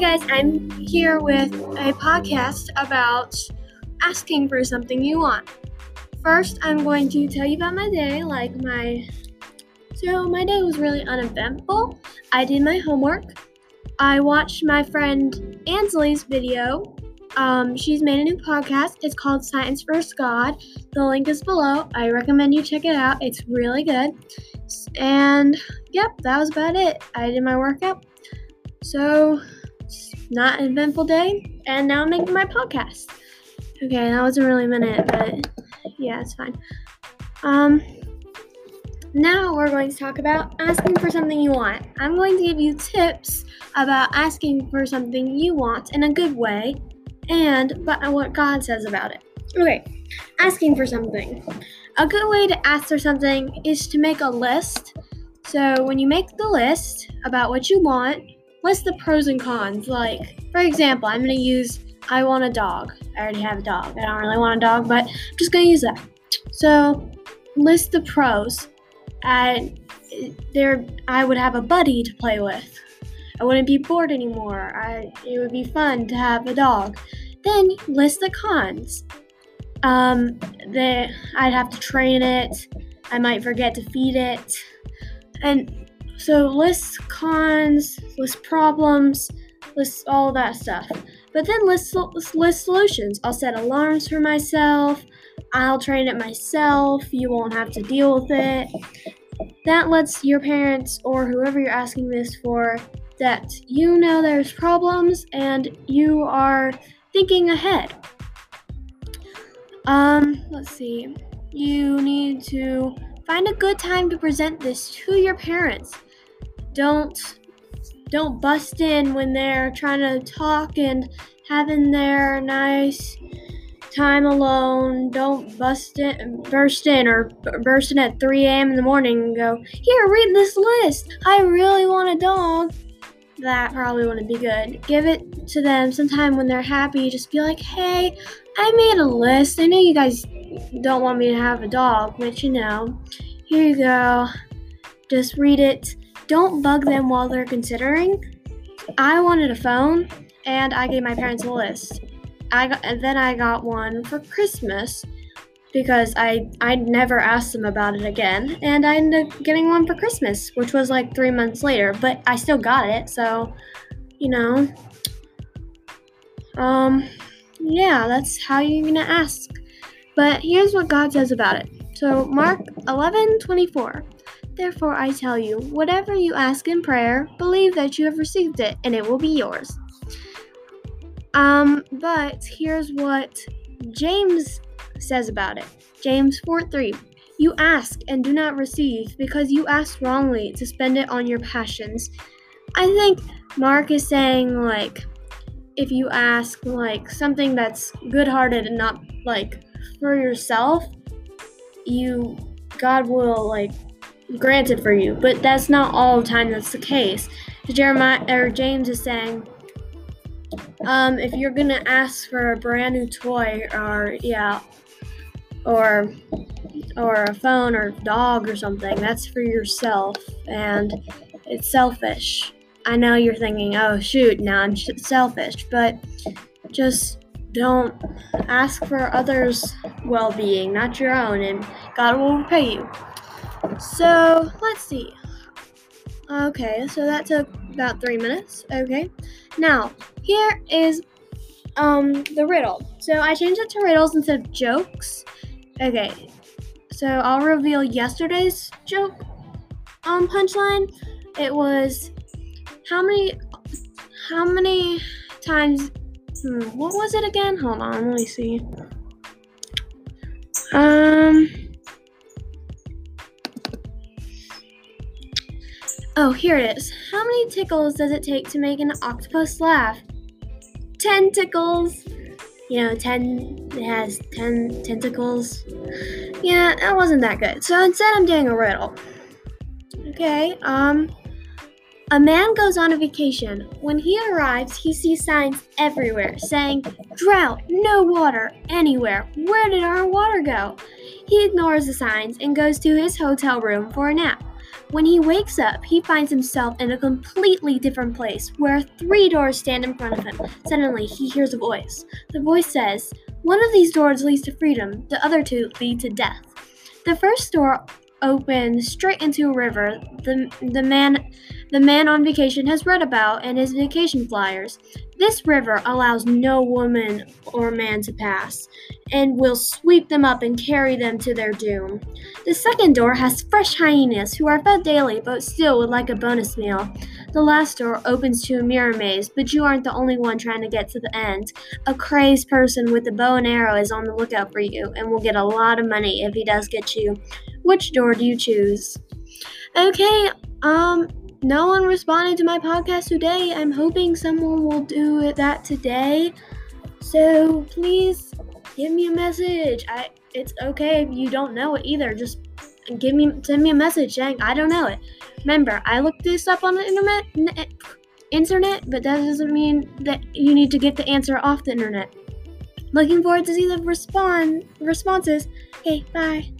guys, I'm here with a podcast about asking for something you want. First, I'm going to tell you about my day, like my. So, my day was really uneventful. I did my homework. I watched my friend Ansley's video. Um, she's made a new podcast. It's called Science vs. God. The link is below. I recommend you check it out. It's really good. And, yep, that was about it. I did my workout. So, not eventful day, and now I'm making my podcast. Okay, that wasn't really a minute, but yeah, it's fine. Um, now we're going to talk about asking for something you want. I'm going to give you tips about asking for something you want in a good way, and but what God says about it. Okay, asking for something. A good way to ask for something is to make a list. So when you make the list about what you want, list the pros and cons. Like, for example, I'm to use I want a dog. I already have a dog. I don't really want a dog, but I'm just to use that. So, list the pros. I there I would have a buddy to play with. I wouldn't be bored anymore. I it would be fun to have a dog. Then list the cons. Um, that I'd have to train it. I might forget to feed it. And so list cons, list problems, list all that stuff. But then list, list solutions. I'll set alarms for myself. I'll train it myself. You won't have to deal with it. That lets your parents or whoever you're asking this for that you know there's problems and you are thinking ahead. Um, let's see. You need to find a good time to present this to your parents don't don't bust in when they're trying to talk and having their nice time alone. Don't bust in, burst in, or burst in at 3 a.m. in the morning and go, Here, read this list. I really want a dog. That probably wouldn't be good. Give it to them sometime when they're happy. Just be like, Hey, I made a list. I know you guys don't want me to have a dog, but you know, here you go. Just read it don't bug them while they're considering. I wanted a phone, and I gave my parents a list. I got, and then I got one for Christmas because I I never asked them about it again, and I ended up getting one for Christmas, which was like three months later. But I still got it, so you know. Um, yeah, that's how you're gonna ask. But here's what God says about it. So Mark 11 24. Therefore, I tell you, whatever you ask in prayer, believe that you have received it, and it will be yours. Um, but here's what James says about it James 4 3. You ask and do not receive because you ask wrongly to spend it on your passions. I think Mark is saying, like, if you ask, like, something that's good hearted and not, like, for yourself, you, God will, like, granted for you, but that's not all the time that's the case. Jeremiah or James is saying, um, if you're gonna ask for a brand new toy or yeah, or or a phone or dog or something, that's for yourself and it's selfish. I know you're thinking, oh shoot, now I'm selfish, but just don't ask for others' well being, not your own, and God will repay you. So let's see. Okay, so that took about three minutes. Okay, now here is um the riddle. So I changed it to riddles instead of jokes. Okay, so I'll reveal yesterday's joke um punchline. It was how many how many times hmm, what was it again? Hold on, let me see. Um Oh, here it is. How many tickles does it take to make an octopus laugh? Ten tickles. You know, ten it has ten tentacles. Yeah, that wasn't that good. So instead I'm doing a riddle. Okay, um a man goes on a vacation. When he arrives, he sees signs everywhere saying, Drought, no water, anywhere. Where did our water go? He ignores the signs and goes to his hotel room for a nap. When he wakes up, he finds himself in a completely different place where three doors stand in front of him. Suddenly, he hears a voice. The voice says, One of these doors leads to freedom, the other two lead to death. The first door opens straight into a river the, the man the man on vacation has read about in his vacation flyers. This river allows no woman or man to pass and will sweep them up and carry them to their doom. The second door has fresh hyenas who are fed daily but still would like a bonus meal. The last door opens to a mirror maze, but you aren't the only one trying to get to the end. A crazed person with a bow and arrow is on the lookout for you and will get a lot of money if he does get you. Which door do you choose? Okay, um, no one responded to my podcast today. I'm hoping someone will do that today. So please give me a message. I it's okay if you don't know it either. Just give me send me a message saying I don't know it. Remember, I looked this up on the internet internet, but that doesn't mean that you need to get the answer off the internet. Looking forward to see the respond responses. Okay, bye.